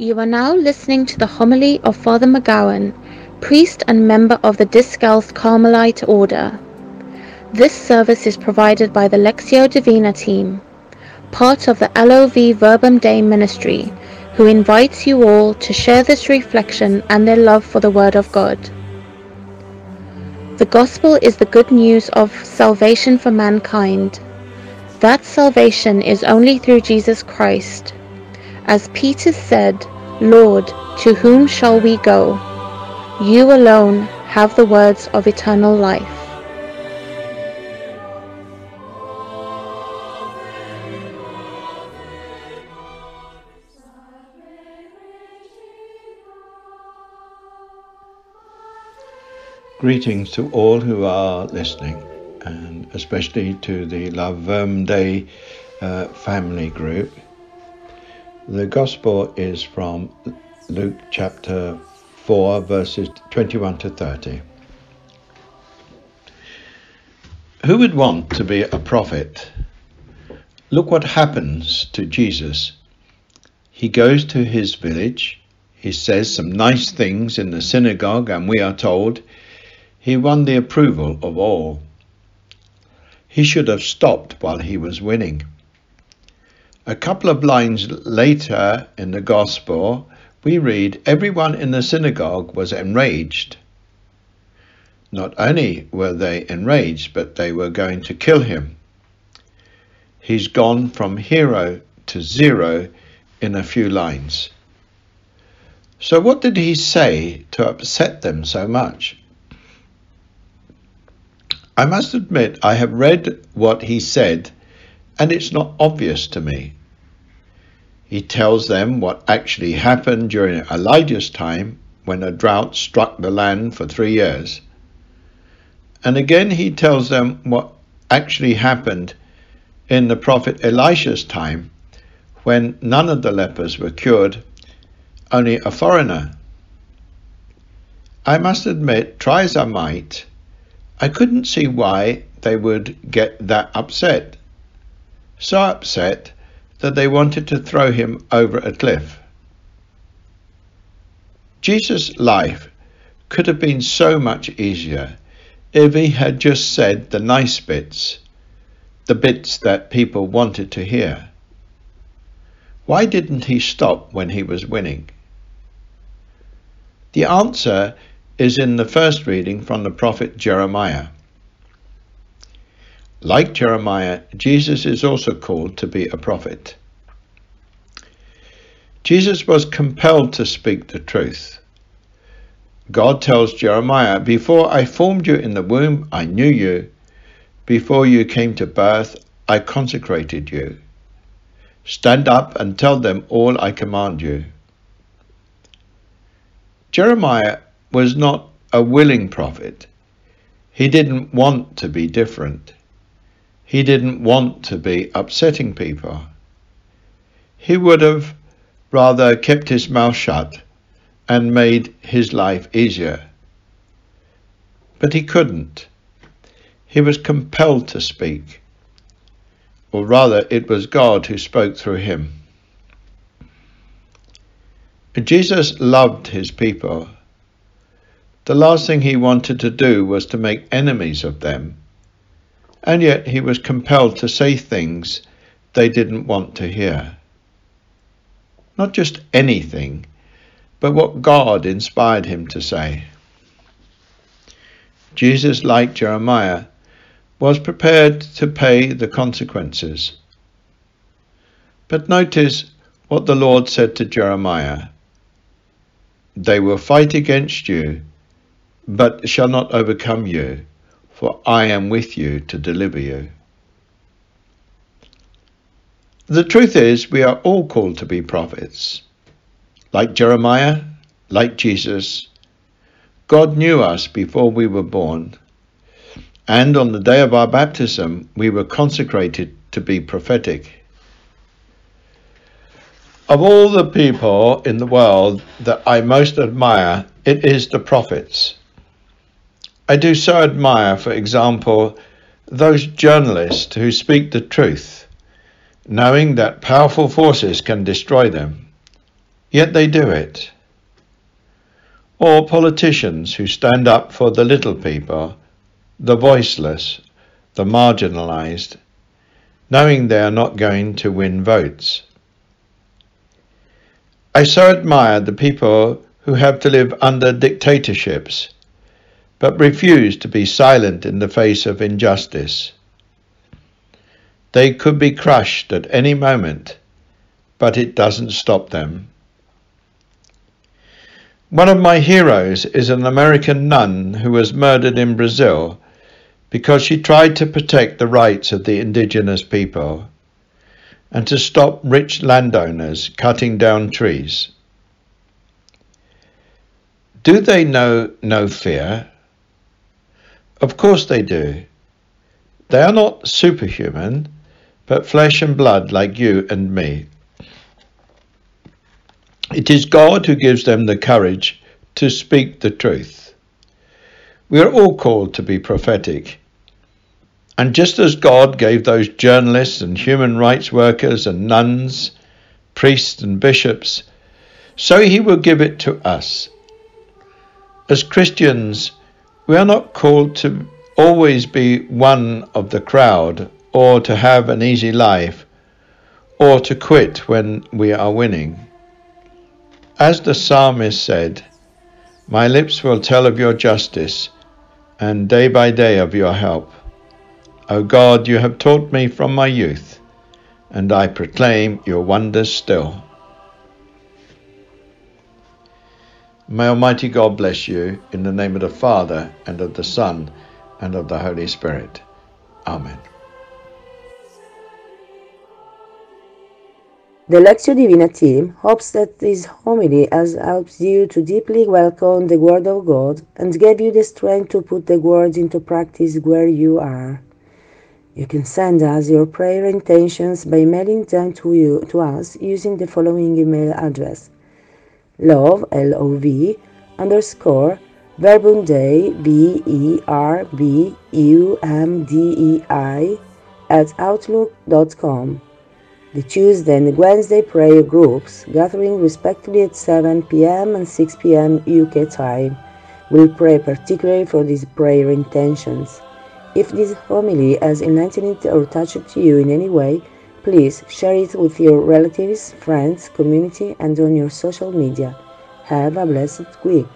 You are now listening to the homily of Father McGowan, priest and member of the Discalced Carmelite Order. This service is provided by the Lectio Divina team, part of the LOV Verbum Dei ministry, who invites you all to share this reflection and their love for the Word of God. The Gospel is the good news of salvation for mankind. That salvation is only through Jesus Christ. As Peter said, Lord, to whom shall we go? You alone have the words of eternal life. Greetings to all who are listening, and especially to the La Verbum Dei uh, family group. The Gospel is from Luke chapter 4, verses 21 to 30. Who would want to be a prophet? Look what happens to Jesus. He goes to his village, he says some nice things in the synagogue, and we are told he won the approval of all. He should have stopped while he was winning. A couple of lines later in the Gospel, we read, Everyone in the synagogue was enraged. Not only were they enraged, but they were going to kill him. He's gone from hero to zero in a few lines. So, what did he say to upset them so much? I must admit, I have read what he said, and it's not obvious to me. He tells them what actually happened during Elijah's time when a drought struck the land for three years. And again, he tells them what actually happened in the prophet Elisha's time when none of the lepers were cured, only a foreigner. I must admit, try as I might, I couldn't see why they would get that upset. So upset that they wanted to throw him over a cliff. Jesus' life could have been so much easier if he had just said the nice bits, the bits that people wanted to hear. Why didn't he stop when he was winning? The answer is in the first reading from the prophet Jeremiah. Like Jeremiah, Jesus is also called to be a prophet. Jesus was compelled to speak the truth. God tells Jeremiah, Before I formed you in the womb, I knew you. Before you came to birth, I consecrated you. Stand up and tell them all I command you. Jeremiah was not a willing prophet. He didn't want to be different. He didn't want to be upsetting people. He would have rather kept his mouth shut and made his life easier. But he couldn't. He was compelled to speak. Or rather, it was God who spoke through him. Jesus loved his people the last thing he wanted to do was to make enemies of them, and yet he was compelled to say things they didn't want to hear. Not just anything, but what God inspired him to say. Jesus, like Jeremiah, was prepared to pay the consequences. But notice what the Lord said to Jeremiah They will fight against you but shall not overcome you, for I am with you to deliver you. The truth is, we are all called to be prophets. Like Jeremiah, like Jesus, God knew us before we were born, and on the day of our baptism, we were consecrated to be prophetic. Of all the people in the world that I most admire, it is the prophets. I do so admire, for example, those journalists who speak the truth, knowing that powerful forces can destroy them. yet they do it. Or politicians who stand up for the little people, the voiceless, the marginalized, knowing they are not going to win votes. I so admire the people who have to live under dictatorships, but refuse to be silent in the face of injustice. They could be crushed at any moment, but it doesn't stop them. One of my heroes is an American nun who was murdered in Brazil because she tried to protect the rights of the indigenous people and to stop rich landowners cutting down trees. Do they know no fear? Of course they do. They are not superhuman, but flesh and blood like you and me. It is God who gives them the courage to speak the truth. We are all called to be prophetic. And just as God gave those journalists and human rights workers and nuns, priests and bishops, so he will give it to us. As Christians, we are not called to always be one of the crowd or to have an easy life or to quit when we are winning. As the psalmist said, My lips will tell of your justice, and day by day of your help. O God, you have taught me from my youth, and I proclaim your wonders still. May Almighty God bless you in the name of the Father, and of the Son, and of the Holy Spirit. Amen. The Lectio Divina team hopes that this homily has helped you to deeply welcome the Word of God and gave you the strength to put the words into practice where you are. You can send us your prayer intentions by mailing them to, you, to us using the following email address love, L-O-V, underscore, verbum dei, V-E-R-B-U-M-D-E-I, at outlook.com. The Tuesday and Wednesday prayer groups, gathering respectively at 7 p.m. and 6 p.m. UK time, will pray particularly for these prayer intentions. If this homily has enlightened or touched you in any way, please share it with your relatives, friends, community, and on your social media. Have a blessed week.